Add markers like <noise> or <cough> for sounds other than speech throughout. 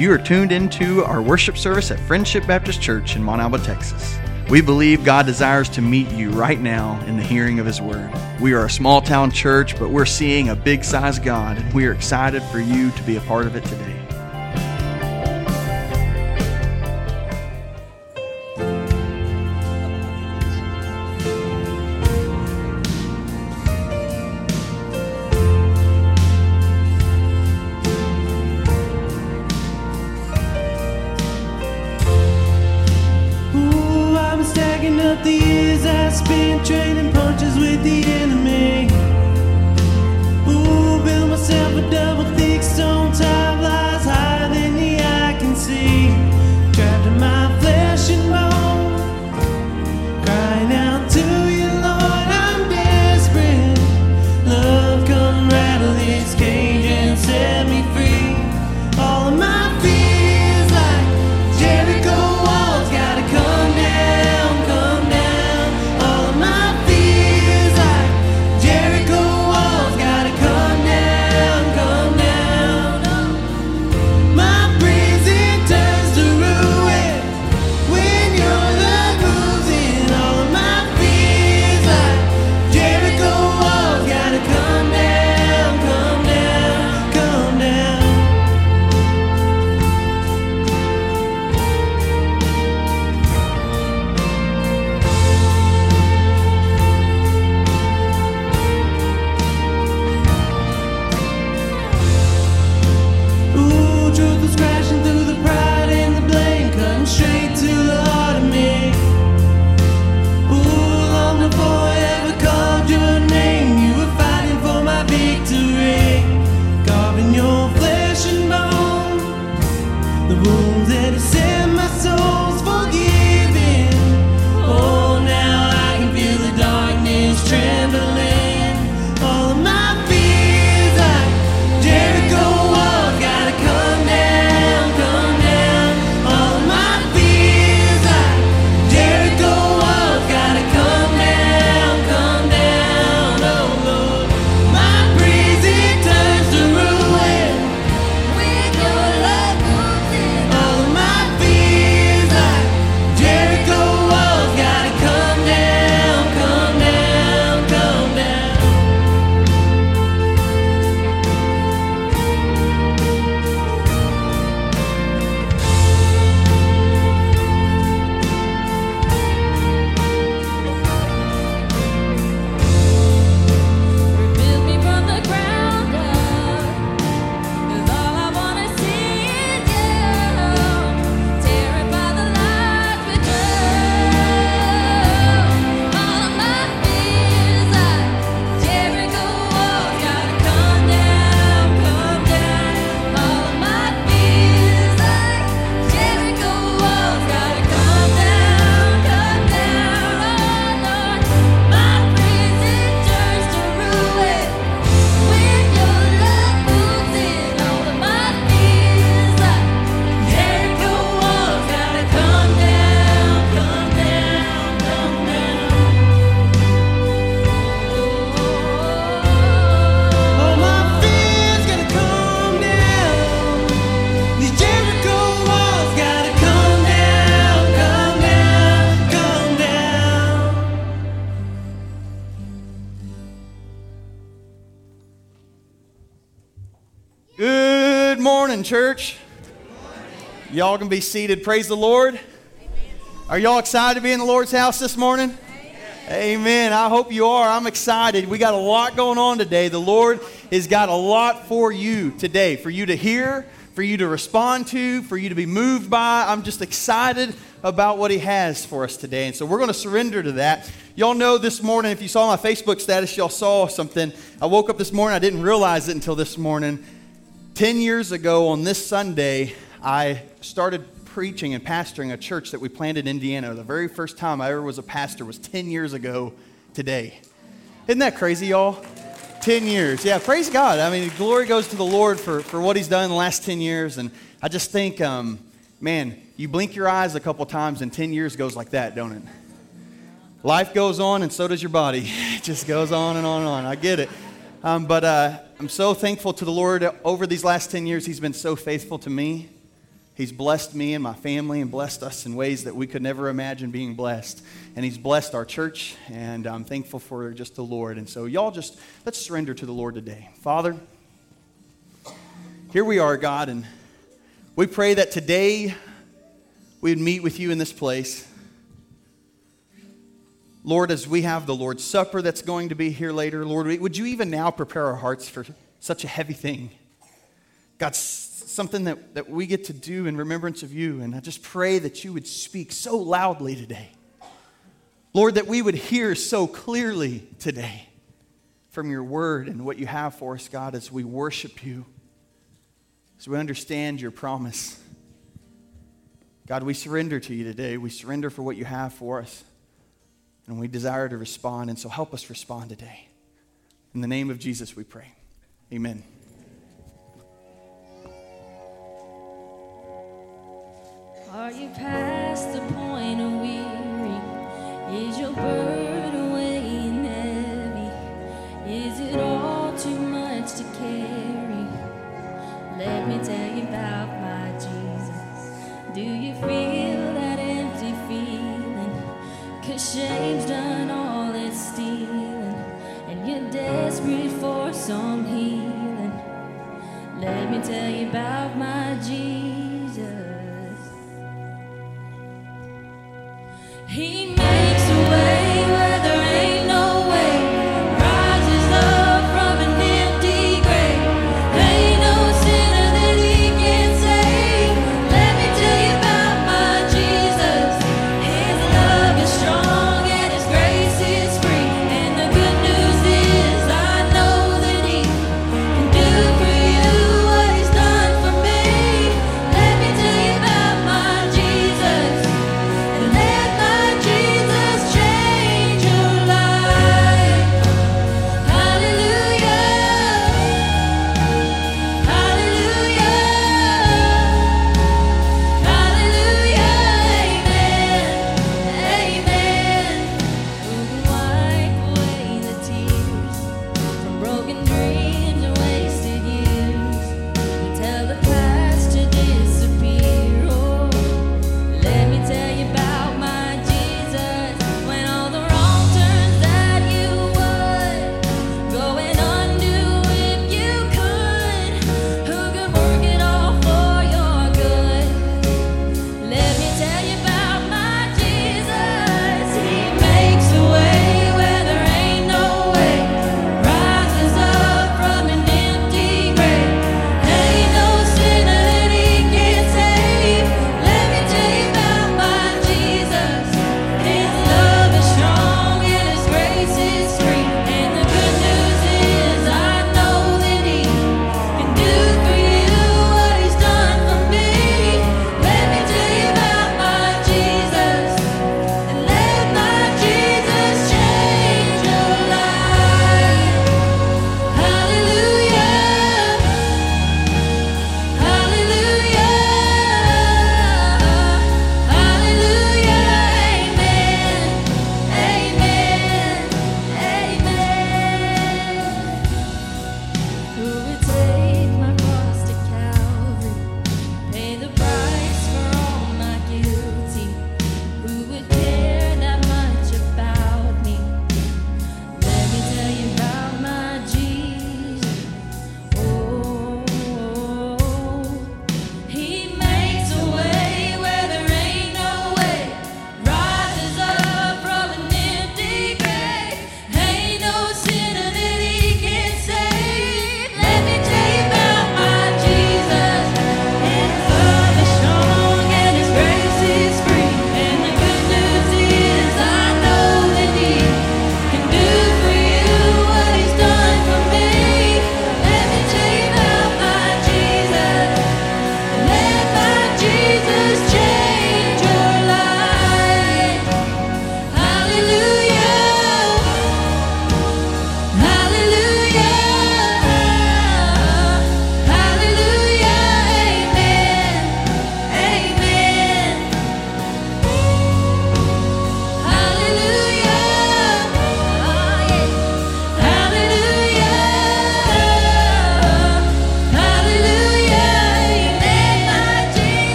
You are tuned into our worship service at Friendship Baptist Church in Montalba, Texas. We believe God desires to meet you right now in the hearing of His Word. We are a small town church, but we're seeing a big size God, and we are excited for you to be a part of it today. Church. Y'all can be seated. Praise the Lord. Are y'all excited to be in the Lord's house this morning? Amen. I hope you are. I'm excited. We got a lot going on today. The Lord has got a lot for you today, for you to hear, for you to respond to, for you to be moved by. I'm just excited about what He has for us today. And so we're going to surrender to that. Y'all know this morning, if you saw my Facebook status, y'all saw something. I woke up this morning, I didn't realize it until this morning. 10 years ago on this Sunday, I started preaching and pastoring a church that we planted in Indiana. The very first time I ever was a pastor was 10 years ago today. Isn't that crazy, y'all? 10 years. Yeah, praise God. I mean, glory goes to the Lord for, for what He's done in the last 10 years. And I just think, um, man, you blink your eyes a couple times and 10 years goes like that, don't it? Life goes on and so does your body. <laughs> It just goes on and on and on. I get it. Um, but uh, I'm so thankful to the Lord over these last 10 years. He's been so faithful to me. He's blessed me and my family and blessed us in ways that we could never imagine being blessed. And He's blessed our church, and I'm thankful for just the Lord. And so, y'all just let's surrender to the Lord today. Father, here we are, God, and we pray that today we would meet with you in this place. Lord, as we have the Lord's Supper that's going to be here later, Lord, would you even now prepare our hearts for such a heavy thing? God, something that, that we get to do in remembrance of you. And I just pray that you would speak so loudly today. Lord, that we would hear so clearly today from your word and what you have for us, God, as we worship you, as we understand your promise. God, we surrender to you today. We surrender for what you have for us. And we desire to respond. And so help us respond today. In the name of Jesus, we pray. Amen. Are you past the point of weary? Is your burden weighing heavy? Is it all too much to carry? Let me tell you about my Jesus. Do you feel shame's done all it's stealing, and you're desperate for some healing. Let me tell you about my Jesus. He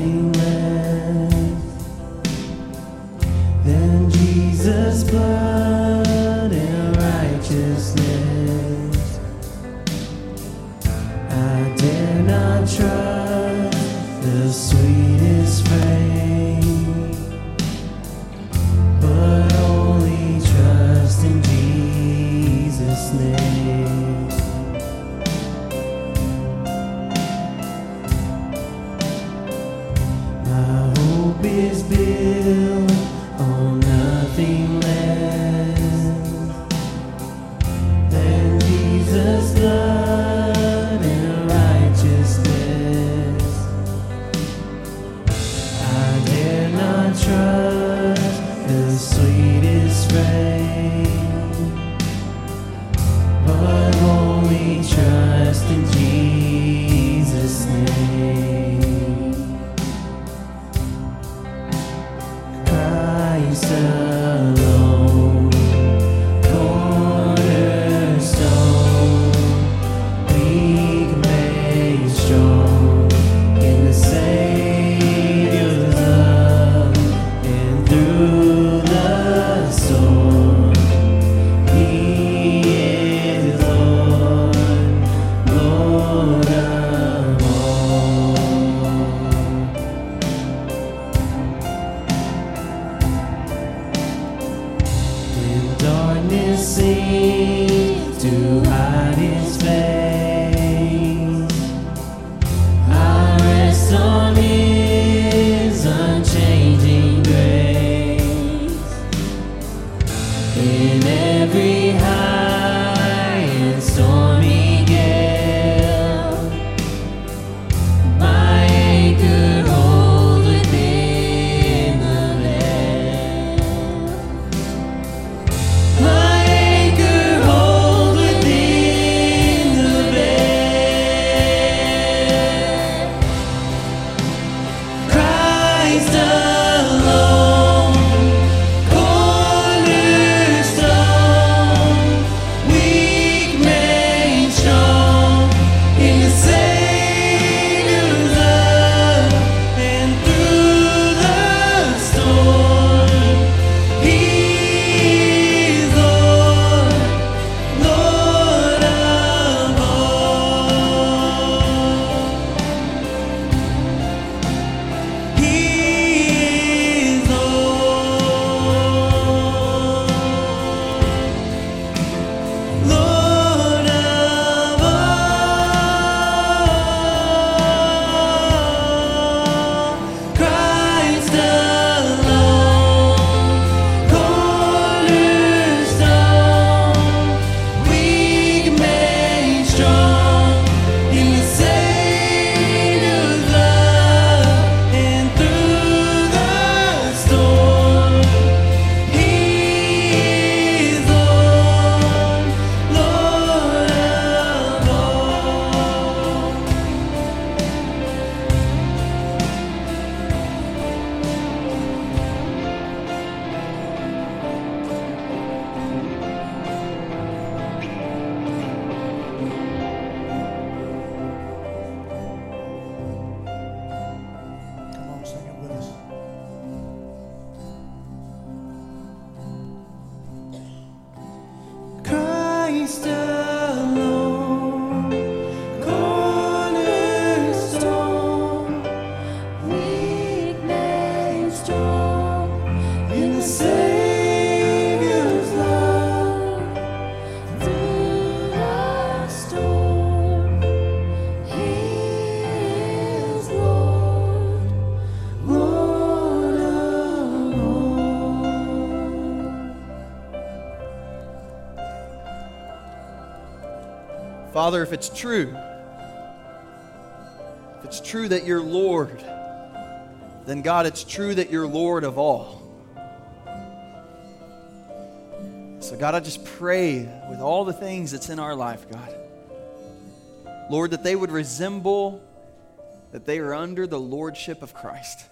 sing in every high. Father, if it's true, if it's true that you're Lord, then God, it's true that you're Lord of all. So, God, I just pray with all the things that's in our life, God, Lord, that they would resemble that they are under the lordship of Christ.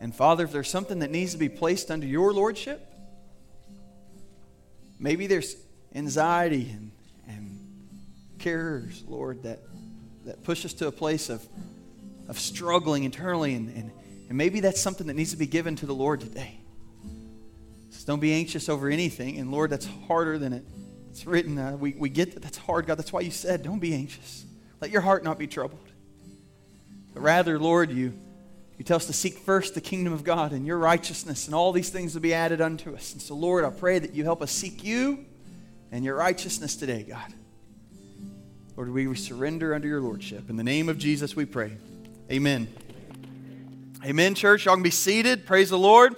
And Father, if there's something that needs to be placed under your lordship, maybe there's anxiety and cares, Lord, that, that push us to a place of, of struggling internally, and, and, and maybe that's something that needs to be given to the Lord today. So don't be anxious over anything, and Lord, that's harder than it, it's written. Uh, we, we get that that's hard, God. That's why you said, don't be anxious. Let your heart not be troubled. But rather, Lord, you, you tell us to seek first the kingdom of God and your righteousness, and all these things will be added unto us. And so, Lord, I pray that you help us seek you and your righteousness today, God. Lord, we surrender under your lordship. In the name of Jesus, we pray. Amen. Amen, church. Y'all can be seated. Praise the Lord.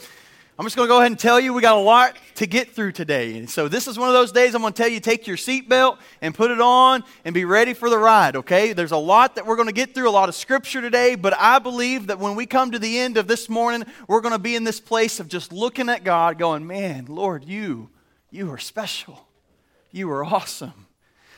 I'm just going to go ahead and tell you we got a lot to get through today. And so this is one of those days I'm going to tell you take your seatbelt and put it on and be ready for the ride, okay? There's a lot that we're going to get through, a lot of scripture today, but I believe that when we come to the end of this morning, we're going to be in this place of just looking at God going, "Man, Lord, you you are special. You are awesome."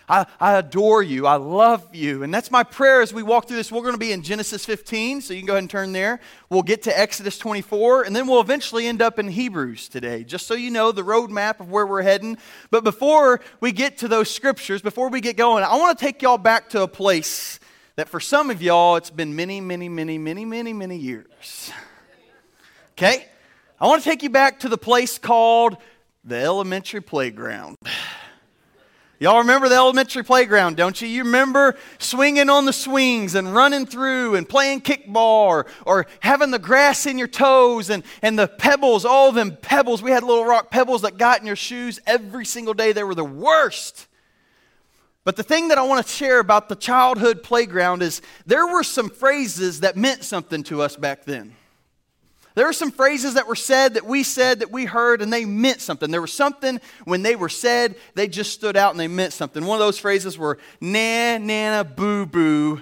I, I adore you. I love you. And that's my prayer as we walk through this. We're going to be in Genesis 15, so you can go ahead and turn there. We'll get to Exodus 24, and then we'll eventually end up in Hebrews today, just so you know the roadmap of where we're heading. But before we get to those scriptures, before we get going, I want to take y'all back to a place that for some of y'all, it's been many, many, many, many, many, many years. Okay? I want to take you back to the place called the elementary playground. Y'all remember the elementary playground, don't you? You remember swinging on the swings and running through and playing kickball or, or having the grass in your toes and, and the pebbles, all them pebbles. We had little rock pebbles that got in your shoes every single day. They were the worst. But the thing that I want to share about the childhood playground is there were some phrases that meant something to us back then. There were some phrases that were said that we said that we heard and they meant something. There was something when they were said, they just stood out and they meant something. One of those phrases were, na, nana, boo, boo,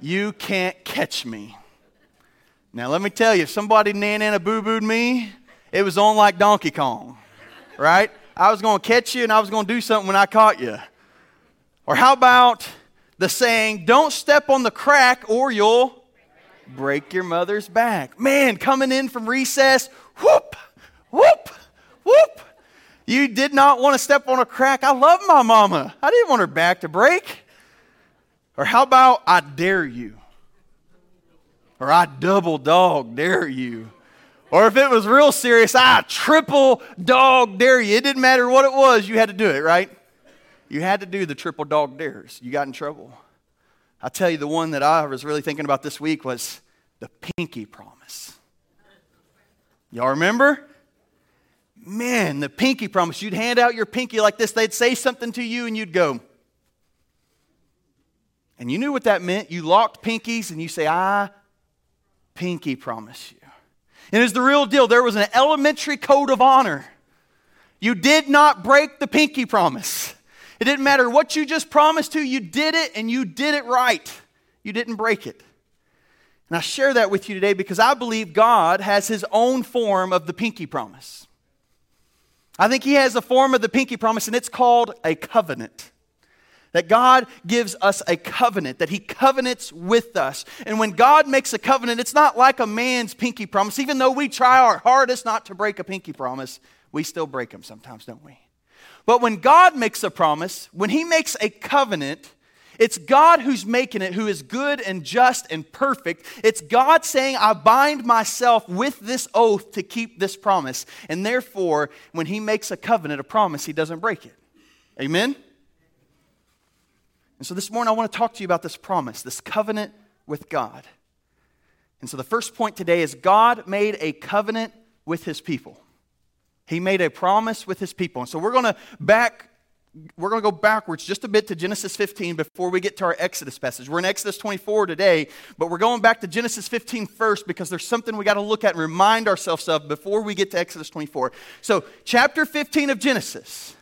you can't catch me. Now, let me tell you, if somebody na, nana, boo, booed me, it was on like Donkey Kong, right? I was going to catch you and I was going to do something when I caught you. Or how about the saying, don't step on the crack or you'll break your mother's back. Man, coming in from recess, whoop, whoop, whoop. You did not want to step on a crack. I love my mama. I didn't want her back to break. Or how about I dare you? Or I double dog dare you? Or if it was real serious, I triple dog dare you. It didn't matter what it was, you had to do it, right? You had to do the triple dog dares. You got in trouble. I tell you, the one that I was really thinking about this week was the pinky promise. Y'all remember? Man, the pinky promise. You'd hand out your pinky like this, they'd say something to you, and you'd go. And you knew what that meant. You locked pinkies, and you say, I pinky promise you. And it's the real deal. There was an elementary code of honor. You did not break the pinky promise. It didn't matter what you just promised to, you did it and you did it right. You didn't break it. And I share that with you today because I believe God has his own form of the pinky promise. I think he has a form of the pinky promise, and it's called a covenant. That God gives us a covenant, that He covenants with us. And when God makes a covenant, it's not like a man's pinky promise. Even though we try our hardest not to break a pinky promise, we still break them sometimes, don't we? But when God makes a promise, when He makes a covenant, it's God who's making it, who is good and just and perfect. It's God saying, I bind myself with this oath to keep this promise. And therefore, when He makes a covenant, a promise, He doesn't break it. Amen? And so this morning, I want to talk to you about this promise, this covenant with God. And so the first point today is God made a covenant with His people. He made a promise with his people. And so we're going to back we're going to go backwards just a bit to Genesis 15 before we get to our Exodus passage. We're in Exodus 24 today, but we're going back to Genesis 15 first because there's something we got to look at and remind ourselves of before we get to Exodus 24. So, chapter 15 of Genesis,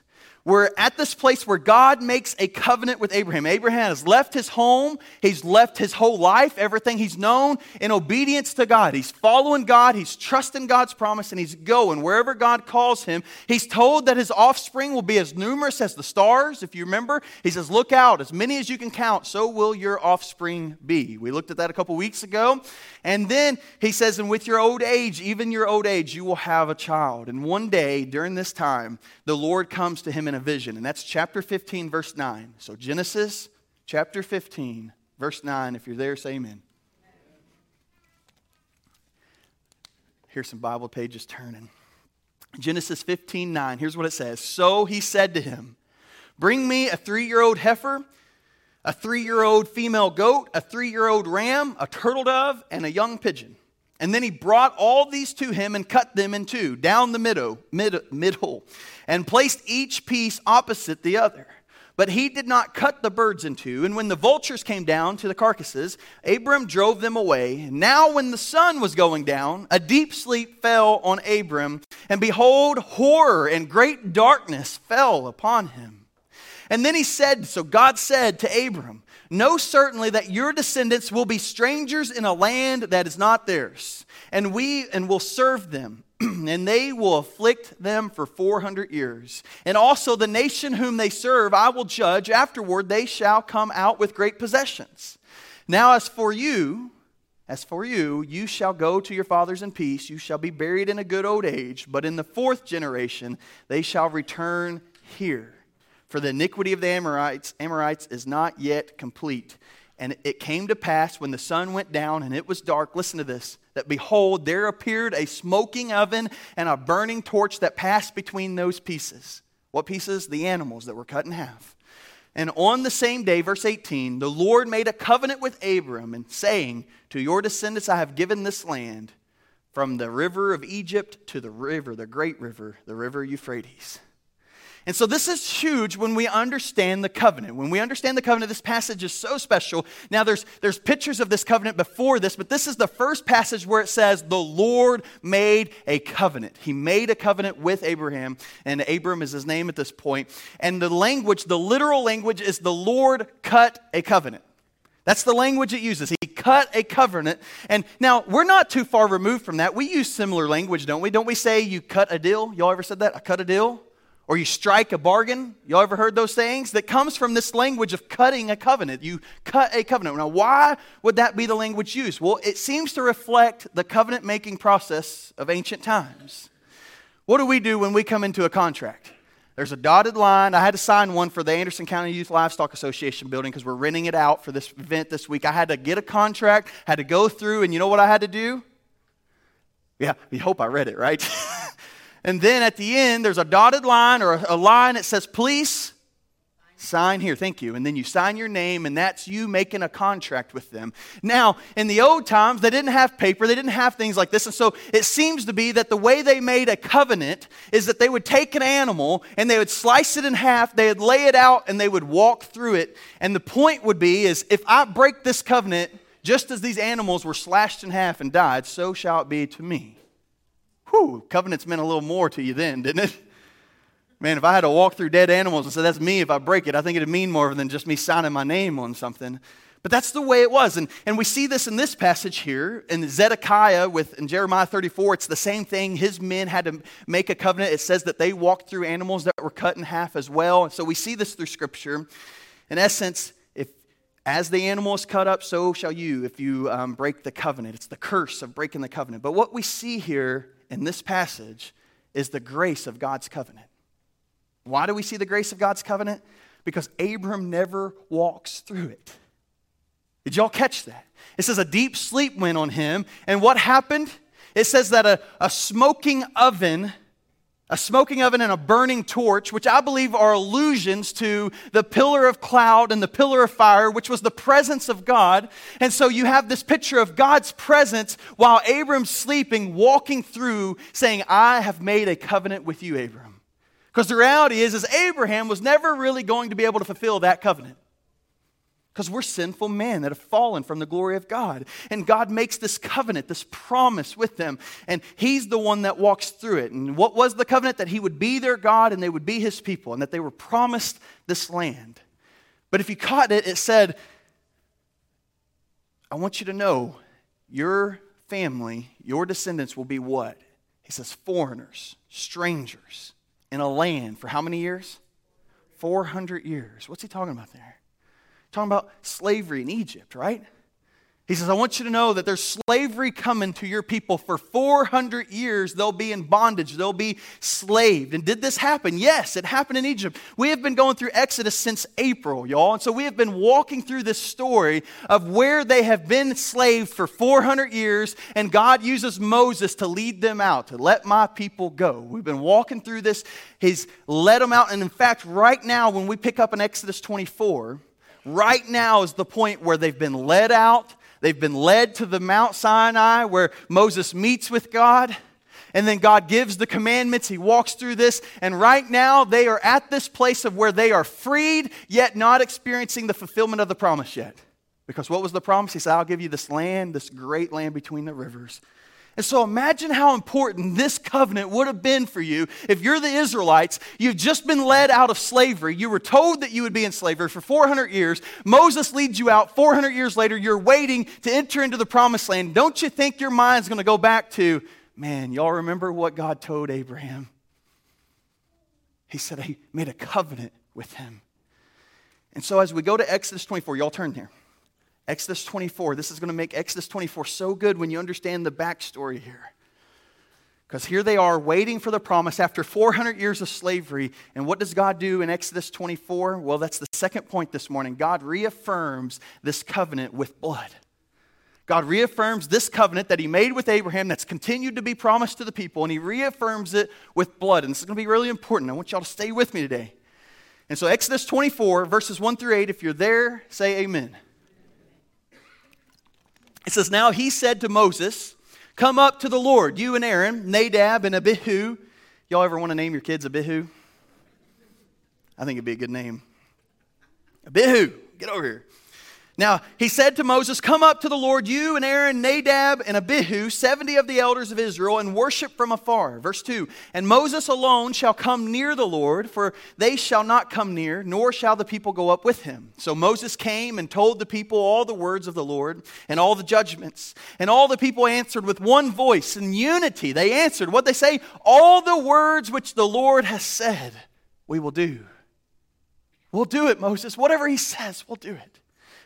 We're at this place where God makes a covenant with Abraham. Abraham has left his home, he's left his whole life, everything he's known in obedience to God. He's following God, he's trusting God's promise, and he's going wherever God calls him. He's told that his offspring will be as numerous as the stars. If you remember, he says, Look out, as many as you can count, so will your offspring be. We looked at that a couple weeks ago. And then he says, And with your old age, even your old age, you will have a child. And one day during this time, the Lord comes to him in a vision. And that's chapter 15, verse 9. So Genesis chapter 15, verse 9. If you're there, say amen. Here's some Bible pages turning. Genesis 15, 9. Here's what it says So he said to him, Bring me a three year old heifer, a three year old female goat, a three year old ram, a turtle dove, and a young pigeon. And then he brought all these to him and cut them in two, down the middle, mid, middle, and placed each piece opposite the other. But he did not cut the birds in two. And when the vultures came down to the carcasses, Abram drove them away. Now, when the sun was going down, a deep sleep fell on Abram. And behold, horror and great darkness fell upon him. And then he said, So God said to Abram, Know certainly that your descendants will be strangers in a land that is not theirs, and we and will serve them, <clears throat> and they will afflict them for 400 years. And also the nation whom they serve I will judge. Afterward they shall come out with great possessions. Now as for you, as for you, you shall go to your fathers in peace. You shall be buried in a good old age. But in the fourth generation, they shall return here. For the iniquity of the Amorites, Amorites is not yet complete. And it came to pass when the sun went down and it was dark, listen to this, that behold, there appeared a smoking oven and a burning torch that passed between those pieces. What pieces? The animals that were cut in half. And on the same day, verse 18, the Lord made a covenant with Abram and saying, To your descendants I have given this land, from the river of Egypt to the river, the great river, the river Euphrates. And so this is huge when we understand the covenant. When we understand the covenant, this passage is so special. Now there's there's pictures of this covenant before this, but this is the first passage where it says the Lord made a covenant. He made a covenant with Abraham, and Abram is his name at this point. And the language, the literal language is the Lord cut a covenant. That's the language it uses. He cut a covenant. And now we're not too far removed from that. We use similar language, don't we? Don't we say you cut a deal? Y'all ever said that? I cut a deal? Or you strike a bargain. Y'all ever heard those things? That comes from this language of cutting a covenant. You cut a covenant. Now, why would that be the language used? Well, it seems to reflect the covenant making process of ancient times. What do we do when we come into a contract? There's a dotted line. I had to sign one for the Anderson County Youth Livestock Association building because we're renting it out for this event this week. I had to get a contract, had to go through, and you know what I had to do? Yeah, we hope I read it, right? <laughs> And then at the end, there's a dotted line or a line that says, please sign here. Thank you. And then you sign your name, and that's you making a contract with them. Now, in the old times, they didn't have paper, they didn't have things like this. And so it seems to be that the way they made a covenant is that they would take an animal and they would slice it in half, they would lay it out, and they would walk through it. And the point would be is if I break this covenant, just as these animals were slashed in half and died, so shall it be to me. Whew, covenants meant a little more to you then, didn't it? Man, if I had to walk through dead animals and say, that's me if I break it, I think it'd mean more than just me signing my name on something. But that's the way it was. And, and we see this in this passage here in Zedekiah with in Jeremiah 34. It's the same thing. His men had to make a covenant. It says that they walked through animals that were cut in half as well. And so we see this through Scripture. In essence, if as the animal is cut up, so shall you if you um, break the covenant. It's the curse of breaking the covenant. But what we see here in this passage is the grace of God's covenant. Why do we see the grace of God's covenant? Because Abram never walks through it. Did y'all catch that? It says a deep sleep went on him. And what happened? It says that a, a smoking oven a smoking oven and a burning torch, which I believe are allusions to the pillar of cloud and the pillar of fire, which was the presence of God. And so you have this picture of God's presence while Abram's sleeping, walking through, saying, I have made a covenant with you, Abram. Because the reality is, is Abraham was never really going to be able to fulfill that covenant. Because we're sinful men that have fallen from the glory of God. And God makes this covenant, this promise with them, and He's the one that walks through it. And what was the covenant? That He would be their God and they would be His people, and that they were promised this land. But if you caught it, it said, I want you to know your family, your descendants will be what? He says, foreigners, strangers in a land for how many years? 400 years. What's he talking about there? Talking about slavery in Egypt, right? He says, I want you to know that there's slavery coming to your people for 400 years. They'll be in bondage, they'll be slaved. And did this happen? Yes, it happened in Egypt. We have been going through Exodus since April, y'all. And so we have been walking through this story of where they have been slaved for 400 years, and God uses Moses to lead them out, to let my people go. We've been walking through this. He's led them out. And in fact, right now, when we pick up in Exodus 24, right now is the point where they've been led out. They've been led to the Mount Sinai where Moses meets with God. And then God gives the commandments. He walks through this. And right now, they are at this place of where they are freed, yet not experiencing the fulfillment of the promise yet. Because what was the promise? He said, I'll give you this land, this great land between the rivers. And so imagine how important this covenant would have been for you if you're the Israelites. You've just been led out of slavery. You were told that you would be in slavery for 400 years. Moses leads you out 400 years later. You're waiting to enter into the promised land. Don't you think your mind's going to go back to, man, y'all remember what God told Abraham? He said he made a covenant with him. And so as we go to Exodus 24, y'all turn here. Exodus 24. This is going to make Exodus 24 so good when you understand the backstory here. Because here they are waiting for the promise after 400 years of slavery. And what does God do in Exodus 24? Well, that's the second point this morning. God reaffirms this covenant with blood. God reaffirms this covenant that he made with Abraham that's continued to be promised to the people, and he reaffirms it with blood. And this is going to be really important. I want y'all to stay with me today. And so, Exodus 24, verses 1 through 8, if you're there, say amen. It says, Now he said to Moses, Come up to the Lord, you and Aaron, Nadab and Abihu. Y'all ever want to name your kids Abihu? I think it'd be a good name. Abihu, get over here. Now, he said to Moses, Come up to the Lord, you and Aaron, Nadab, and Abihu, 70 of the elders of Israel, and worship from afar. Verse 2 And Moses alone shall come near the Lord, for they shall not come near, nor shall the people go up with him. So Moses came and told the people all the words of the Lord and all the judgments. And all the people answered with one voice in unity. They answered, What they say? All the words which the Lord has said, we will do. We'll do it, Moses. Whatever he says, we'll do it.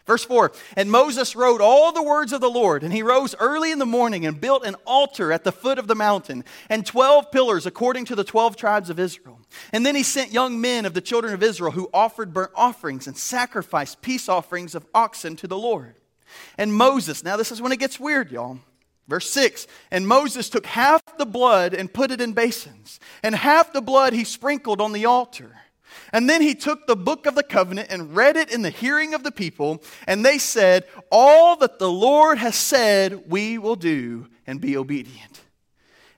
Verse 4 And Moses wrote all the words of the Lord, and he rose early in the morning and built an altar at the foot of the mountain, and 12 pillars according to the 12 tribes of Israel. And then he sent young men of the children of Israel who offered burnt offerings and sacrificed peace offerings of oxen to the Lord. And Moses, now this is when it gets weird, y'all. Verse 6 And Moses took half the blood and put it in basins, and half the blood he sprinkled on the altar. And then he took the book of the covenant and read it in the hearing of the people, and they said, All that the Lord has said, we will do and be obedient.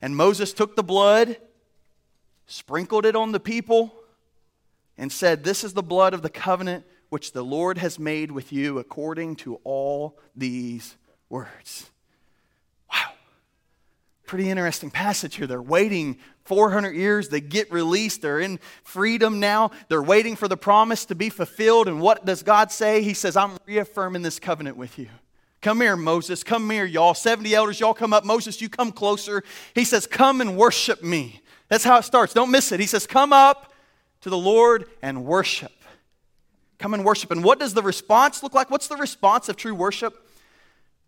And Moses took the blood, sprinkled it on the people, and said, This is the blood of the covenant which the Lord has made with you according to all these words. Wow. Pretty interesting passage here. They're waiting 400 years. They get released. They're in freedom now. They're waiting for the promise to be fulfilled. And what does God say? He says, I'm reaffirming this covenant with you. Come here, Moses. Come here, y'all. 70 elders, y'all come up. Moses, you come closer. He says, Come and worship me. That's how it starts. Don't miss it. He says, Come up to the Lord and worship. Come and worship. And what does the response look like? What's the response of true worship?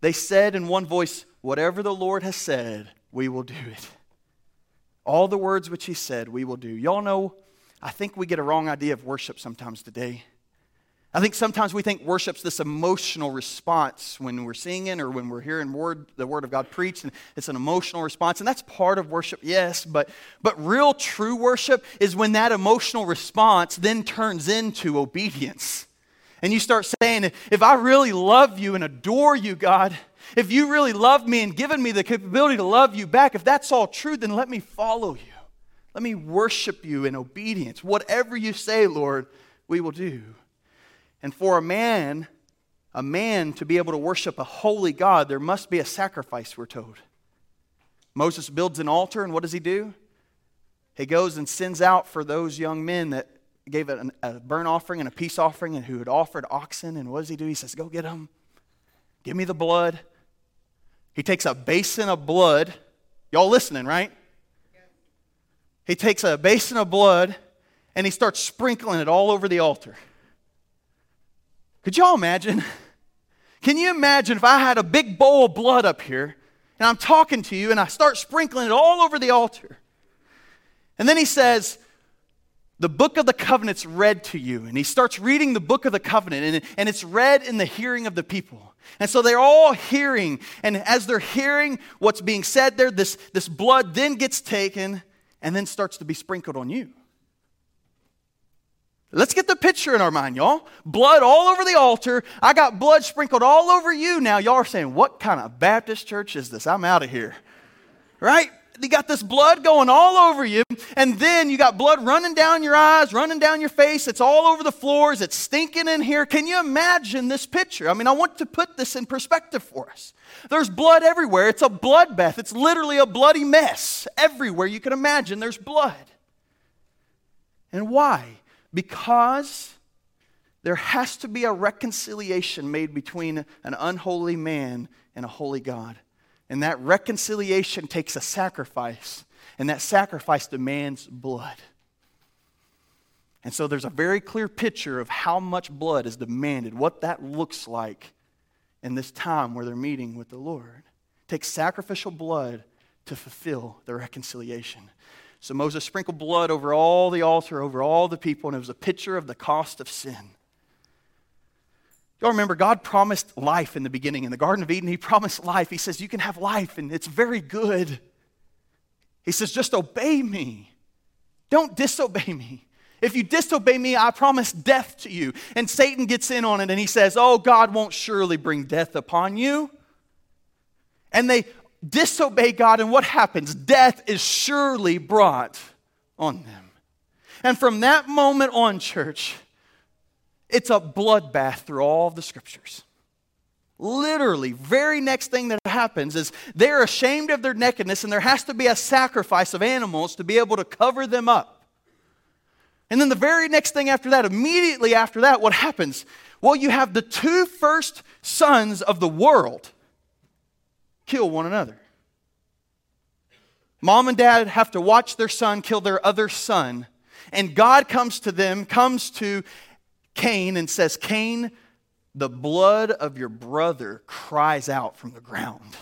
They said in one voice, Whatever the Lord has said, we will do it. All the words which he said, we will do. Y'all know, I think we get a wrong idea of worship sometimes today. I think sometimes we think worship's this emotional response when we're singing or when we're hearing word, the word of God preached, and it's an emotional response, and that's part of worship, yes. But but real true worship is when that emotional response then turns into obedience, and you start saying, "If I really love you and adore you, God, if you really love me and given me the capability to love you back, if that's all true, then let me follow you. Let me worship you in obedience. Whatever you say, Lord, we will do." And for a man a man to be able to worship a holy God, there must be a sacrifice, we're told. Moses builds an altar, and what does he do? He goes and sends out for those young men that gave a, a burnt offering and a peace offering and who had offered oxen. And what does he do? He says, Go get them. Give me the blood. He takes a basin of blood. Y'all listening, right? He takes a basin of blood and he starts sprinkling it all over the altar. Could y'all imagine? Can you imagine if I had a big bowl of blood up here and I'm talking to you and I start sprinkling it all over the altar? And then he says, the book of the covenant's read to you. And he starts reading the book of the covenant, and, and it's read in the hearing of the people. And so they're all hearing. And as they're hearing what's being said there, this, this blood then gets taken and then starts to be sprinkled on you. Let's get the picture in our mind, y'all. Blood all over the altar. I got blood sprinkled all over you. Now, y'all are saying, What kind of Baptist church is this? I'm out of here. Right? You got this blood going all over you, and then you got blood running down your eyes, running down your face. It's all over the floors. It's stinking in here. Can you imagine this picture? I mean, I want to put this in perspective for us. There's blood everywhere. It's a bloodbath. It's literally a bloody mess. Everywhere you can imagine, there's blood. And why? Because there has to be a reconciliation made between an unholy man and a holy God. And that reconciliation takes a sacrifice, and that sacrifice demands blood. And so there's a very clear picture of how much blood is demanded, what that looks like in this time where they're meeting with the Lord. It takes sacrificial blood to fulfill the reconciliation. So Moses sprinkled blood over all the altar, over all the people, and it was a picture of the cost of sin. Y'all remember, God promised life in the beginning. In the Garden of Eden, He promised life. He says, You can have life, and it's very good. He says, Just obey me. Don't disobey me. If you disobey me, I promise death to you. And Satan gets in on it and he says, Oh, God won't surely bring death upon you. And they disobey God, and what happens? Death is surely brought on them. And from that moment on, church, it's a bloodbath through all the scriptures. Literally, very next thing that happens is they're ashamed of their nakedness, and there has to be a sacrifice of animals to be able to cover them up. And then the very next thing after that, immediately after that, what happens? Well, you have the two first sons of the world kill one another. Mom and dad have to watch their son kill their other son. And God comes to them, comes to Cain, and says, Cain, the blood of your brother cries out from the ground.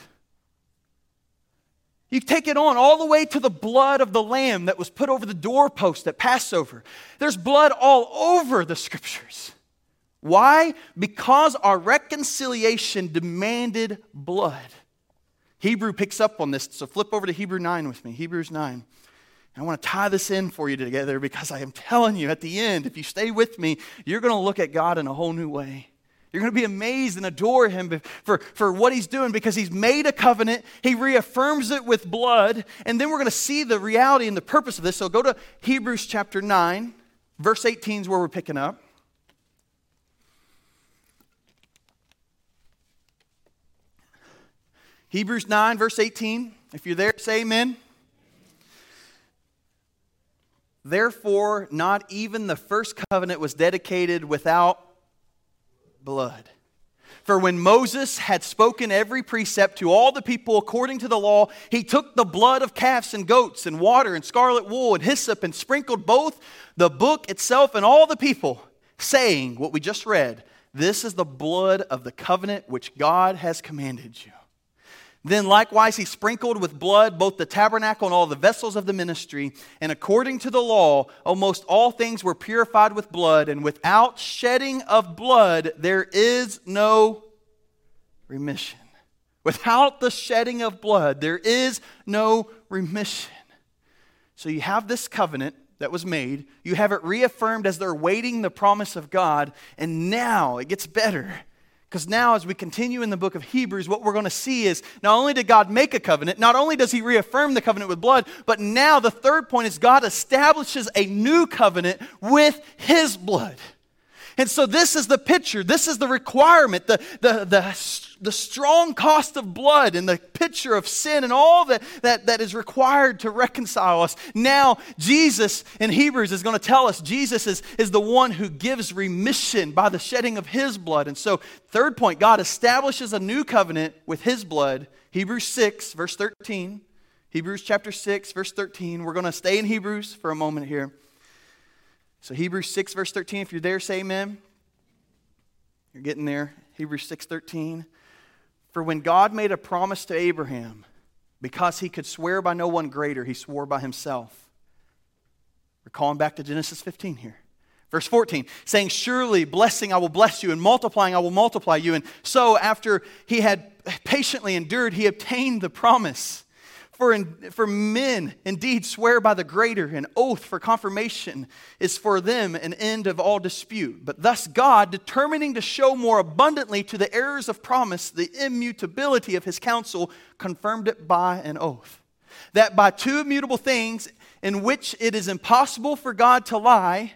You take it on all the way to the blood of the lamb that was put over the doorpost at Passover. There's blood all over the scriptures. Why? Because our reconciliation demanded blood. Hebrew picks up on this, so flip over to Hebrew 9 with me. Hebrews 9. I want to tie this in for you together because I am telling you at the end, if you stay with me, you're going to look at God in a whole new way. You're going to be amazed and adore him for, for what he's doing because he's made a covenant. He reaffirms it with blood. And then we're going to see the reality and the purpose of this. So go to Hebrews chapter 9, verse 18 is where we're picking up. Hebrews 9, verse 18. If you're there, say amen. Therefore, not even the first covenant was dedicated without blood. For when Moses had spoken every precept to all the people according to the law, he took the blood of calves and goats and water and scarlet wool and hyssop and sprinkled both the book itself and all the people, saying what we just read This is the blood of the covenant which God has commanded you. Then likewise he sprinkled with blood both the tabernacle and all the vessels of the ministry. And according to the law, almost all things were purified with blood, and without shedding of blood, there is no remission. Without the shedding of blood, there is no remission. So you have this covenant that was made, you have it reaffirmed as they're waiting the promise of God, and now it gets better. Because now, as we continue in the book of Hebrews, what we're going to see is not only did God make a covenant, not only does He reaffirm the covenant with blood, but now the third point is God establishes a new covenant with His blood. And so, this is the picture, this is the requirement, the, the, the, the strong cost of blood and the picture of sin and all that, that, that is required to reconcile us. Now, Jesus in Hebrews is going to tell us Jesus is, is the one who gives remission by the shedding of his blood. And so, third point, God establishes a new covenant with his blood. Hebrews 6, verse 13. Hebrews chapter 6, verse 13. We're going to stay in Hebrews for a moment here. So Hebrews 6 verse 13 if you're there say amen. You're getting there. Hebrews 6:13. For when God made a promise to Abraham because he could swear by no one greater he swore by himself. We're calling back to Genesis 15 here. Verse 14, saying, Surely blessing I will bless you, and multiplying I will multiply you. And so, after he had patiently endured, he obtained the promise. For, in, for men indeed swear by the greater, an oath for confirmation is for them an end of all dispute. But thus God, determining to show more abundantly to the heirs of promise the immutability of his counsel, confirmed it by an oath. That by two immutable things in which it is impossible for God to lie,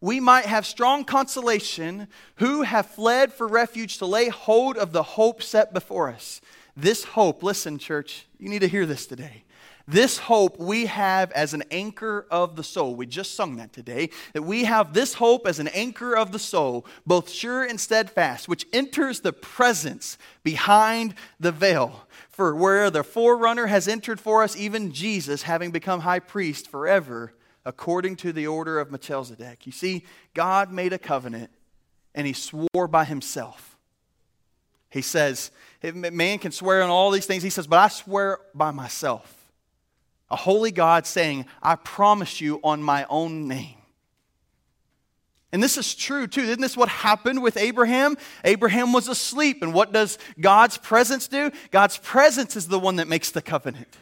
we might have strong consolation who have fled for refuge to lay hold of the hope set before us. This hope, listen, church, you need to hear this today. This hope we have as an anchor of the soul. We just sung that today. That we have this hope as an anchor of the soul, both sure and steadfast, which enters the presence behind the veil. For where the forerunner has entered for us, even Jesus, having become high priest forever, according to the order of Melchizedek. You see, God made a covenant and he swore by himself. He says, man can swear on all these things. He says, but I swear by myself. A holy God saying, I promise you on my own name. And this is true too. Isn't this what happened with Abraham? Abraham was asleep. And what does God's presence do? God's presence is the one that makes the covenant.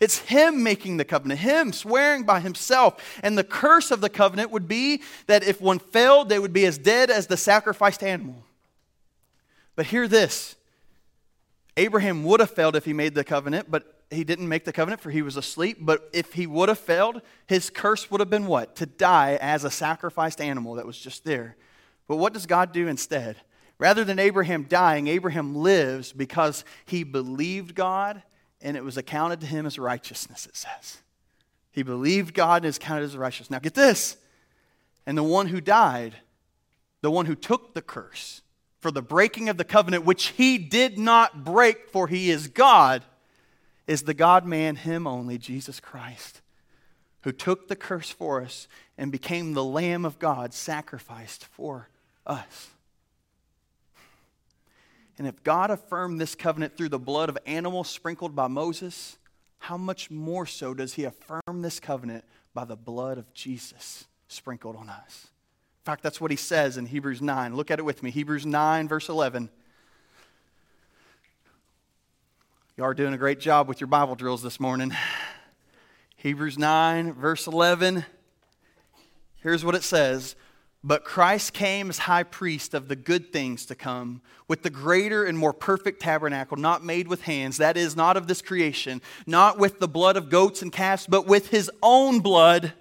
It's him making the covenant, him swearing by himself. And the curse of the covenant would be that if one failed, they would be as dead as the sacrificed animal. But hear this Abraham would have failed if he made the covenant, but he didn't make the covenant for he was asleep. But if he would have failed, his curse would have been what? To die as a sacrificed animal that was just there. But what does God do instead? Rather than Abraham dying, Abraham lives because he believed God and it was accounted to him as righteousness, it says. He believed God and is counted as righteous. Now get this. And the one who died, the one who took the curse for the breaking of the covenant, which he did not break, for he is God, is the God man, him only, Jesus Christ, who took the curse for us and became the Lamb of God sacrificed for us. And if God affirmed this covenant through the blood of animals sprinkled by Moses, how much more so does he affirm this covenant by the blood of Jesus sprinkled on us? Fact, that's what he says in Hebrews 9. Look at it with me. Hebrews 9, verse 11. You are doing a great job with your Bible drills this morning. Hebrews 9, verse 11. Here's what it says but Christ came as high priest of the good things to come, with the greater and more perfect tabernacle, not made with hands, that is, not of this creation, not with the blood of goats and calves, but with his own blood.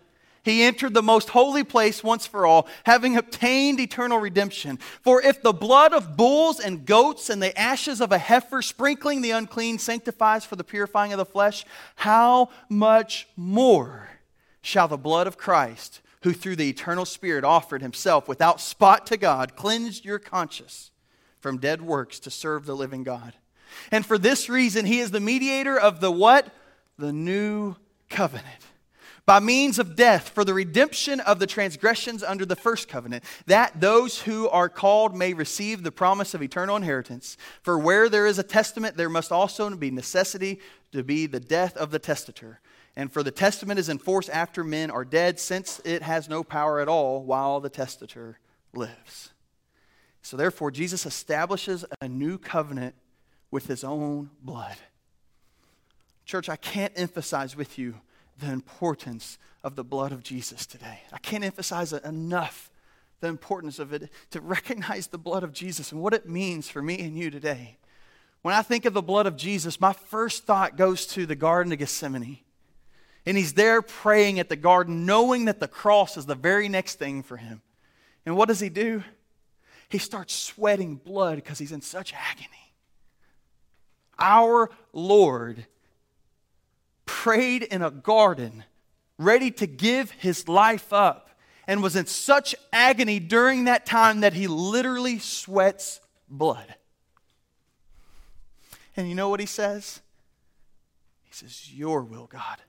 He entered the most holy place once for all, having obtained eternal redemption. For if the blood of bulls and goats and the ashes of a heifer sprinkling the unclean sanctifies for the purifying of the flesh, how much more shall the blood of Christ? who through the eternal Spirit offered himself without spot to God, cleanse your conscience from dead works to serve the living God. And for this reason, he is the mediator of the what? The new covenant. By means of death, for the redemption of the transgressions under the first covenant, that those who are called may receive the promise of eternal inheritance. For where there is a testament, there must also be necessity to be the death of the testator. And for the testament is in force after men are dead, since it has no power at all while the testator lives. So therefore, Jesus establishes a new covenant with his own blood. Church, I can't emphasize with you the importance of the blood of Jesus today. I can't emphasize enough the importance of it to recognize the blood of Jesus and what it means for me and you today. When I think of the blood of Jesus, my first thought goes to the Garden of Gethsemane. And he's there praying at the garden, knowing that the cross is the very next thing for him. And what does he do? he starts sweating blood because he's in such agony. Our Lord prayed in a garden, ready to give his life up, and was in such agony during that time that he literally sweats blood. And you know what he says? He says, Your will, God,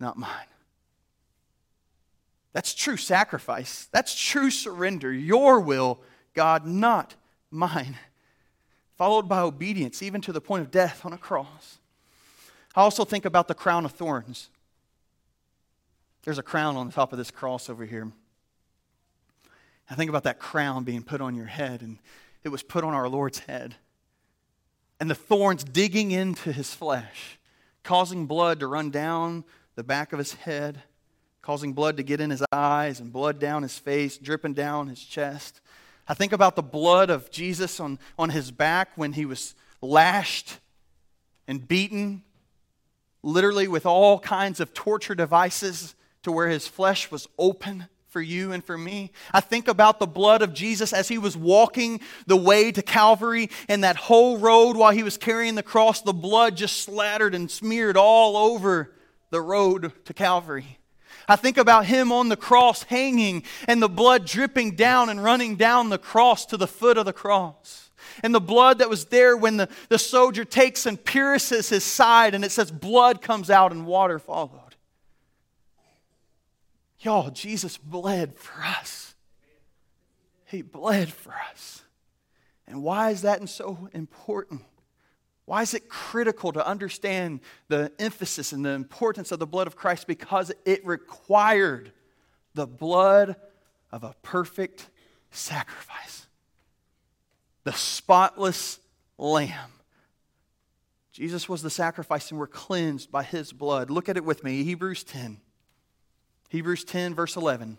not mine. That's true sacrifice. That's true surrender. Your will, God, not mine. Followed by obedience, even to the point of death on a cross. I also think about the crown of thorns. There's a crown on the top of this cross over here. I think about that crown being put on your head, and it was put on our Lord's head. And the thorns digging into his flesh, causing blood to run down the back of his head, causing blood to get in his eyes and blood down his face, dripping down his chest. I think about the blood of Jesus on, on his back when he was lashed and beaten, literally with all kinds of torture devices to where his flesh was open for you and for me. I think about the blood of Jesus as he was walking the way to Calvary and that whole road while he was carrying the cross, the blood just splattered and smeared all over the road to Calvary. I think about him on the cross hanging and the blood dripping down and running down the cross to the foot of the cross. And the blood that was there when the, the soldier takes and pierces his side and it says blood comes out and water followed. Y'all, Jesus bled for us. He bled for us. And why is that so important? Why is it critical to understand the emphasis and the importance of the blood of Christ? Because it required the blood of a perfect sacrifice, the spotless lamb. Jesus was the sacrifice, and we're cleansed by his blood. Look at it with me Hebrews 10. Hebrews 10, verse 11.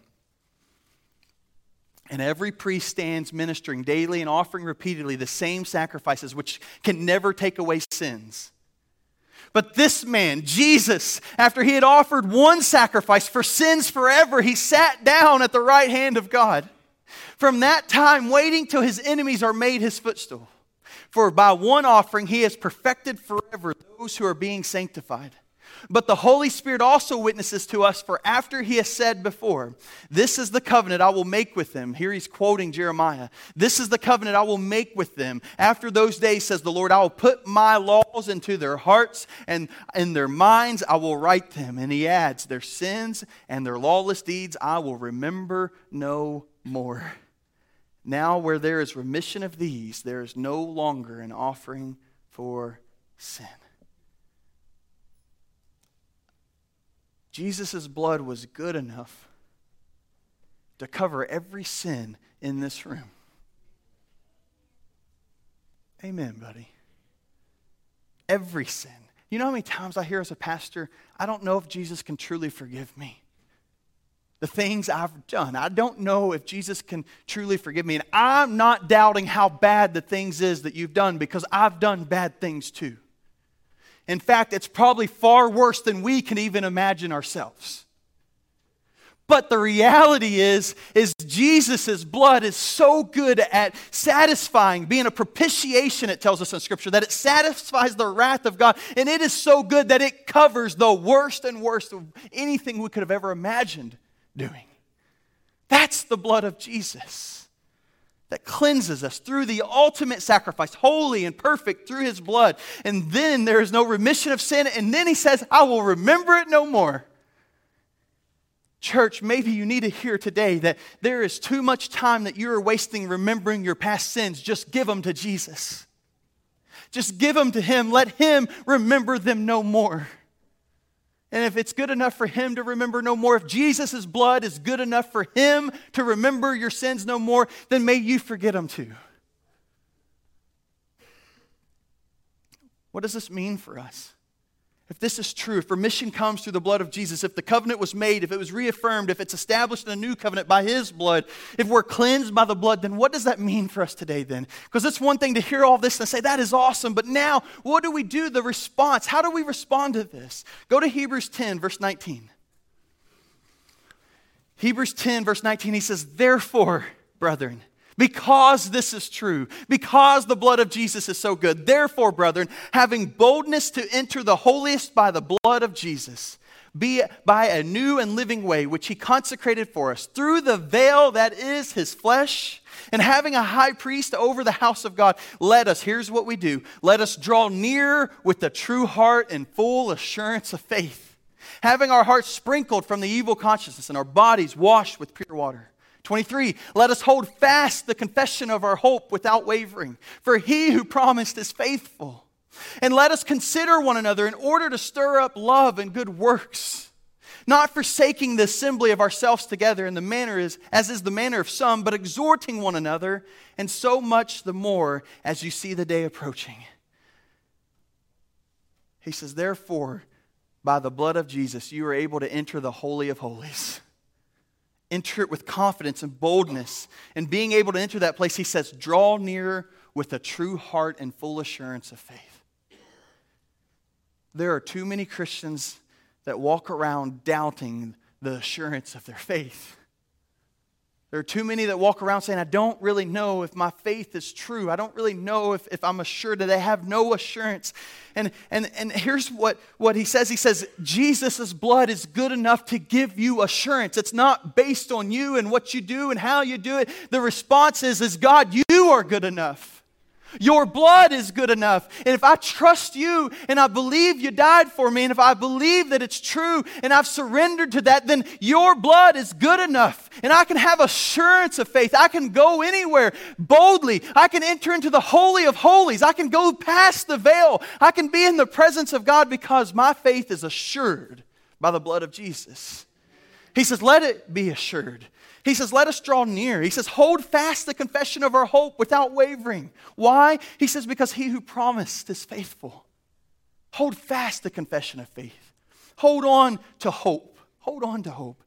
And every priest stands ministering daily and offering repeatedly the same sacrifices, which can never take away sins. But this man, Jesus, after he had offered one sacrifice for sins forever, he sat down at the right hand of God. From that time, waiting till his enemies are made his footstool. For by one offering he has perfected forever those who are being sanctified. But the Holy Spirit also witnesses to us, for after he has said before, This is the covenant I will make with them. Here he's quoting Jeremiah. This is the covenant I will make with them. After those days, says the Lord, I will put my laws into their hearts, and in their minds I will write them. And he adds, Their sins and their lawless deeds I will remember no more. Now, where there is remission of these, there is no longer an offering for sin. Jesus' blood was good enough to cover every sin in this room. Amen, buddy. Every sin. You know how many times I hear as a pastor, I don't know if Jesus can truly forgive me. The things I've done. I don't know if Jesus can truly forgive me. And I'm not doubting how bad the things is that you've done because I've done bad things too. In fact, it's probably far worse than we can even imagine ourselves. But the reality is, is Jesus' blood is so good at satisfying, being a propitiation, it tells us in Scripture, that it satisfies the wrath of God. And it is so good that it covers the worst and worst of anything we could have ever imagined doing. That's the blood of Jesus that cleanses us through the ultimate sacrifice, holy and perfect through his blood. And then there is no remission of sin. And then he says, I will remember it no more. Church, maybe you need to hear today that there is too much time that you are wasting remembering your past sins. Just give them to Jesus. Just give them to him. Let him remember them no more. And if it's good enough for him to remember no more, if Jesus' blood is good enough for him to remember your sins no more, then may you forget them too. What does this mean for us? If this is true, if remission comes through the blood of Jesus, if the covenant was made, if it was reaffirmed, if it's established in a new covenant by his blood, if we're cleansed by the blood, then what does that mean for us today then? Because it's one thing to hear all this and say, that is awesome, but now what do we do? The response, how do we respond to this? Go to Hebrews 10, verse 19. Hebrews 10, verse 19, he says, Therefore, brethren, Because this is true, because the blood of Jesus is so good. Therefore, brethren, having boldness to enter the holiest by the blood of Jesus, be by a new and living way which he consecrated for us through the veil that is his flesh and having a high priest over the house of god let us here's what we do let us draw near with a true heart and full assurance of faith having our hearts sprinkled from the evil consciousness and our bodies washed with pure water 23 let us hold fast the confession of our hope without wavering for he who promised is faithful and let us consider one another in order to stir up love and good works, not forsaking the assembly of ourselves together in the manner is, as is the manner of some, but exhorting one another, and so much the more as you see the day approaching. He says, Therefore, by the blood of Jesus, you are able to enter the Holy of Holies. Enter it with confidence and boldness. And being able to enter that place, he says, draw near with a true heart and full assurance of faith there are too many Christians that walk around doubting the assurance of their faith. There are too many that walk around saying, I don't really know if my faith is true. I don't really know if, if I'm assured they have no assurance. And, and, and here's what, what he says He says, Jesus' blood is good enough to give you assurance. It's not based on you and what you do and how you do it. The response is, is God, you are good enough. Your blood is good enough. And if I trust you and I believe you died for me, and if I believe that it's true and I've surrendered to that, then your blood is good enough. And I can have assurance of faith. I can go anywhere boldly. I can enter into the Holy of Holies. I can go past the veil. I can be in the presence of God because my faith is assured by the blood of Jesus. He says, Let it be assured. He says, Let us draw near. He says, Hold fast the confession of our hope without wavering. Why? He says, Because he who promised is faithful. Hold fast the confession of faith. Hold on to hope. Hold on to hope.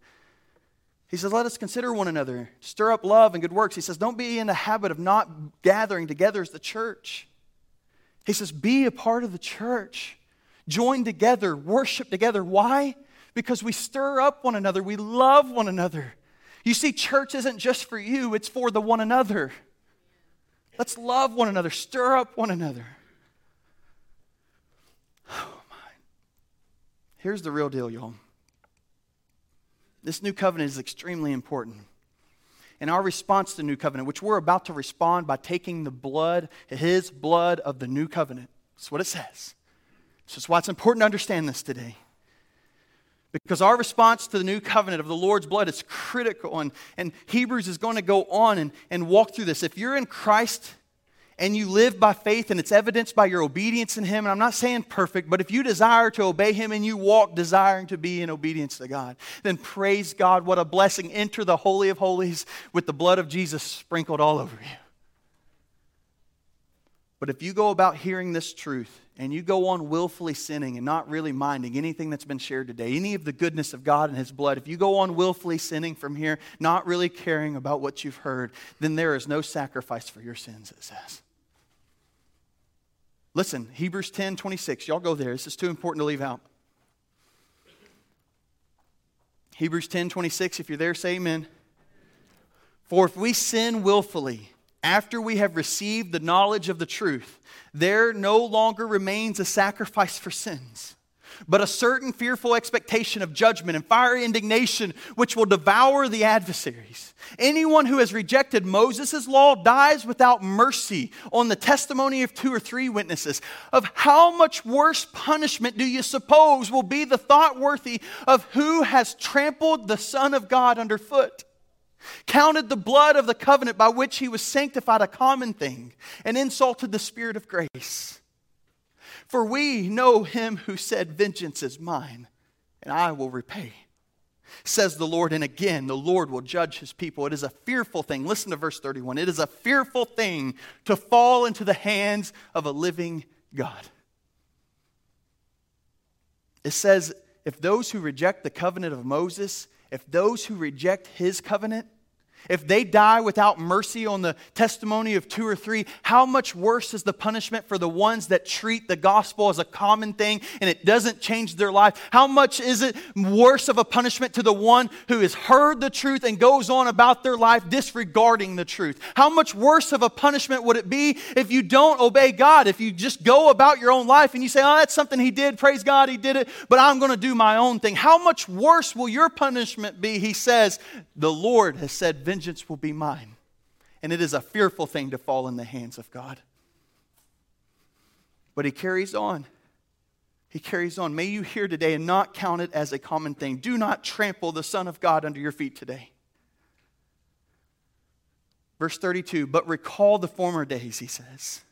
He says, Let us consider one another, stir up love and good works. He says, Don't be in the habit of not gathering together as the church. He says, Be a part of the church. Join together, worship together. Why? Because we stir up one another, we love one another. You see, church isn't just for you, it's for the one another. Let's love one another, stir up one another. Oh, my. Here's the real deal, y'all. This new covenant is extremely important. And our response to the new covenant, which we're about to respond by taking the blood, his blood of the new covenant. That's what it says. This is why it's important to understand this today. Because our response to the new covenant of the Lord's blood is critical. And, and Hebrews is going to go on and, and walk through this. If you're in Christ and you live by faith and it's evidenced by your obedience in Him, and I'm not saying perfect, but if you desire to obey Him and you walk desiring to be in obedience to God, then praise God. What a blessing. Enter the Holy of Holies with the blood of Jesus sprinkled all over you. But if you go about hearing this truth and you go on willfully sinning and not really minding anything that's been shared today, any of the goodness of God and His blood, if you go on willfully sinning from here, not really caring about what you've heard, then there is no sacrifice for your sins, it says. Listen, Hebrews 10 26. Y'all go there. This is too important to leave out. Hebrews 10 26. If you're there, say amen. For if we sin willfully, after we have received the knowledge of the truth, there no longer remains a sacrifice for sins, but a certain fearful expectation of judgment and fiery indignation which will devour the adversaries. Anyone who has rejected Moses' law dies without mercy on the testimony of two or three witnesses. Of how much worse punishment do you suppose will be the thought worthy of who has trampled the Son of God underfoot? Counted the blood of the covenant by which he was sanctified a common thing, and insulted the Spirit of grace. For we know him who said, Vengeance is mine, and I will repay. Says the Lord, and again, the Lord will judge his people. It is a fearful thing. Listen to verse 31. It is a fearful thing to fall into the hands of a living God. It says, if those who reject the covenant of Moses if those who reject his covenant, if they die without mercy on the testimony of two or three, how much worse is the punishment for the ones that treat the gospel as a common thing and it doesn't change their life? How much is it worse of a punishment to the one who has heard the truth and goes on about their life disregarding the truth? How much worse of a punishment would it be if you don't obey God? If you just go about your own life and you say, oh, that's something he did, praise God, he did it, but I'm going to do my own thing. How much worse will your punishment be? He says, the Lord has said, vengeance will be mine. And it is a fearful thing to fall in the hands of God. But he carries on. He carries on. May you hear today and not count it as a common thing. Do not trample the Son of God under your feet today. Verse 32 But recall the former days, he says.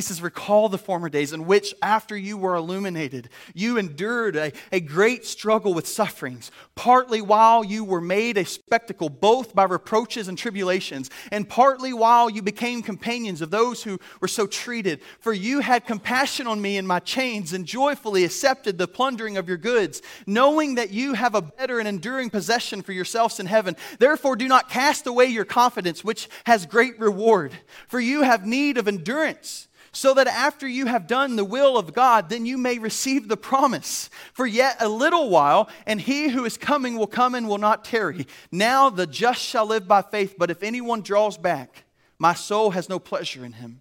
He says, Recall the former days in which, after you were illuminated, you endured a, a great struggle with sufferings, partly while you were made a spectacle, both by reproaches and tribulations, and partly while you became companions of those who were so treated. For you had compassion on me in my chains, and joyfully accepted the plundering of your goods, knowing that you have a better and enduring possession for yourselves in heaven. Therefore, do not cast away your confidence, which has great reward, for you have need of endurance so that after you have done the will of God, then you may receive the promise. For yet a little while, and he who is coming will come and will not tarry. Now the just shall live by faith, but if anyone draws back, my soul has no pleasure in him.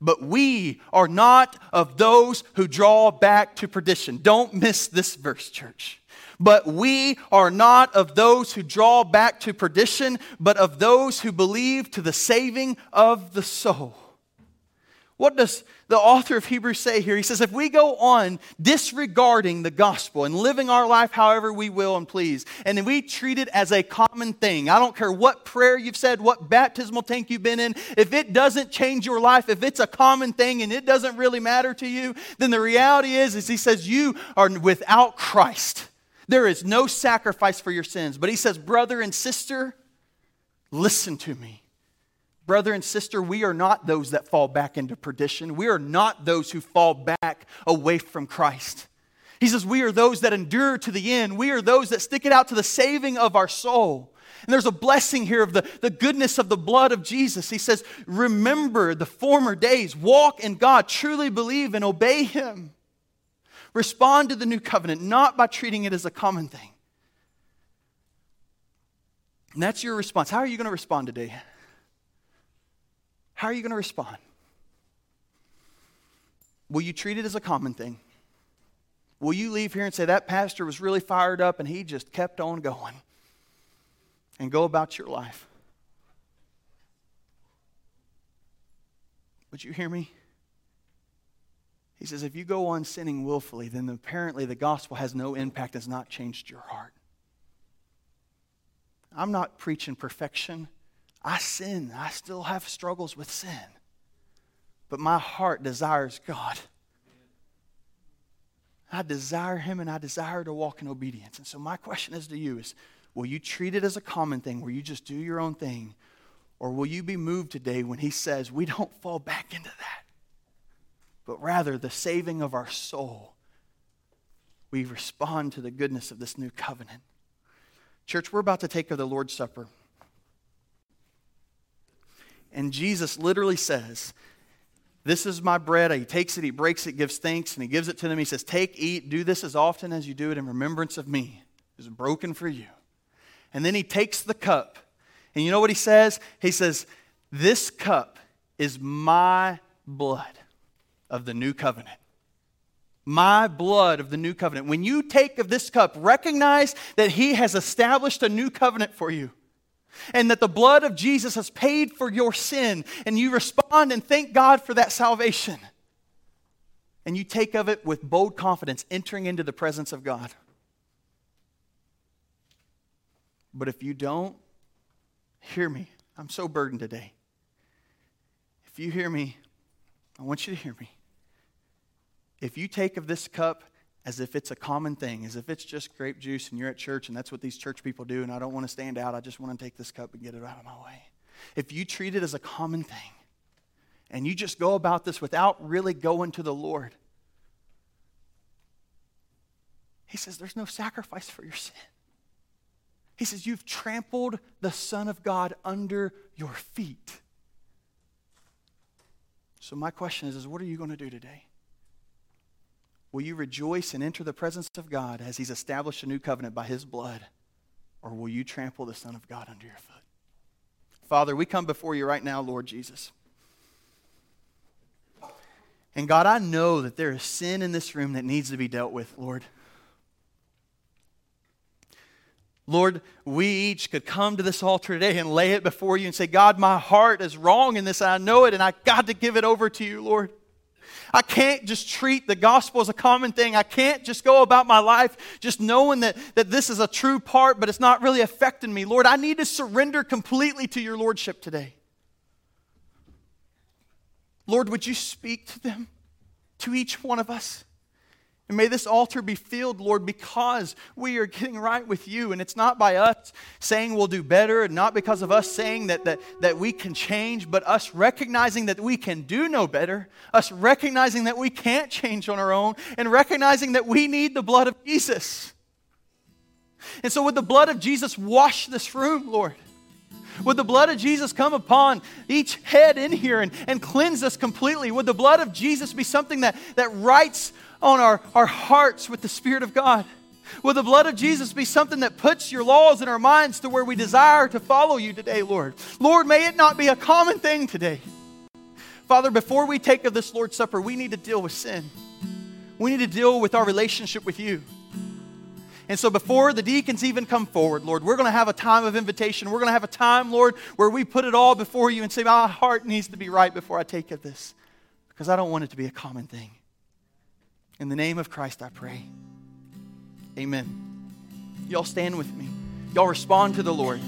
But we are not of those who draw back to perdition. Don't miss this verse, church. But we are not of those who draw back to perdition, but of those who believe to the saving of the soul. What does the author of Hebrews say here? He says, if we go on disregarding the gospel and living our life however we will and please, and we treat it as a common thing, I don't care what prayer you've said, what baptismal tank you've been in, if it doesn't change your life, if it's a common thing and it doesn't really matter to you, then the reality is, is he says, you are without Christ. There is no sacrifice for your sins. But he says, brother and sister, listen to me. Brother and sister, we are not those that fall back into perdition. We are not those who fall back away from Christ. He says, We are those that endure to the end. We are those that stick it out to the saving of our soul. And there's a blessing here of the, the goodness of the blood of Jesus. He says, Remember the former days, walk in God, truly believe and obey Him. Respond to the new covenant, not by treating it as a common thing. And that's your response. How are you going to respond today? How are you going to respond? Will you treat it as a common thing? Will you leave here and say, that pastor was really fired up and he just kept on going? And go about your life? Would you hear me? He says, if you go on sinning willfully, then apparently the gospel has no impact, has not changed your heart. I'm not preaching perfection. I sin. I still have struggles with sin. But my heart desires God. I desire Him and I desire to walk in obedience. And so, my question is to you is will you treat it as a common thing where you just do your own thing? Or will you be moved today when He says, we don't fall back into that, but rather the saving of our soul? We respond to the goodness of this new covenant. Church, we're about to take of the Lord's Supper. And Jesus literally says, This is my bread. He takes it, he breaks it, gives thanks, and he gives it to them. He says, Take, eat, do this as often as you do it in remembrance of me. It was broken for you. And then he takes the cup. And you know what he says? He says, This cup is my blood of the new covenant. My blood of the new covenant. When you take of this cup, recognize that he has established a new covenant for you and that the blood of Jesus has paid for your sin, and you respond and thank God for that salvation. And you take of it with bold confidence, entering into the presence of God. But if you don't, hear me. I'm so burdened today. If you hear me, I want you to hear me. If you take of this cup as if it's a common thing, as if it's just grape juice and you're at church and that's what these church people do, and I don't want to stand out. I just want to take this cup and get it out of my way. If you treat it as a common thing and you just go about this without really going to the Lord, He says there's no sacrifice for your sin. He says, You've trampled the Son of God under your feet. So, my question is, is what are you going to do today? Will you rejoice and enter the presence of God as He's established a new covenant by His blood? Or will you trample the Son of God under your foot? Father, we come before you right now, Lord Jesus. And God, I know that there is sin in this room that needs to be dealt with, Lord. Lord, we each could come to this altar today and lay it before you and say, God, my heart is wrong in this. I know it, and I got to give it over to you, Lord. I can't just treat the gospel as a common thing. I can't just go about my life just knowing that, that this is a true part, but it's not really affecting me. Lord, I need to surrender completely to your lordship today. Lord, would you speak to them, to each one of us? And may this altar be filled, Lord, because we are getting right with you. And it's not by us saying we'll do better, and not because of us saying that, that, that we can change, but us recognizing that we can do no better, us recognizing that we can't change on our own, and recognizing that we need the blood of Jesus. And so, would the blood of Jesus wash this room, Lord? Would the blood of Jesus come upon each head in here and, and cleanse us completely? Would the blood of Jesus be something that, that writes on our, our hearts with the Spirit of God? Will the blood of Jesus be something that puts your laws in our minds to where we desire to follow you today, Lord? Lord, may it not be a common thing today. Father, before we take of this Lord's Supper, we need to deal with sin. We need to deal with our relationship with you. And so, before the deacons even come forward, Lord, we're going to have a time of invitation. We're going to have a time, Lord, where we put it all before you and say, My heart needs to be right before I take of this, because I don't want it to be a common thing. In the name of Christ, I pray. Amen. Y'all stand with me. Y'all respond to the Lord.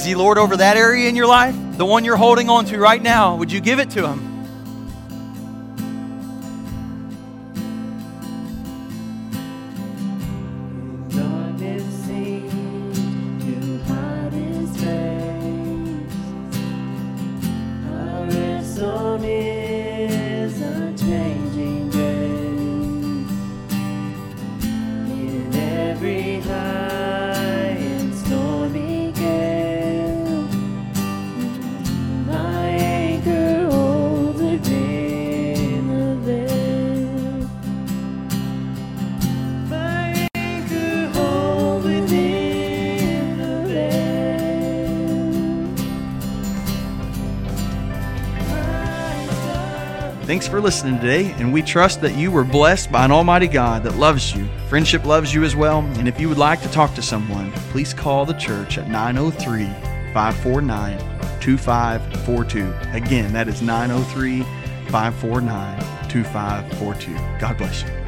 Is He Lord over that area in your life? The one you're holding on to right now? Would you give it to Him? For listening today, and we trust that you were blessed by an Almighty God that loves you. Friendship loves you as well, and if you would like to talk to someone, please call the church at 903 549 2542. Again, that is 903 549 2542. God bless you.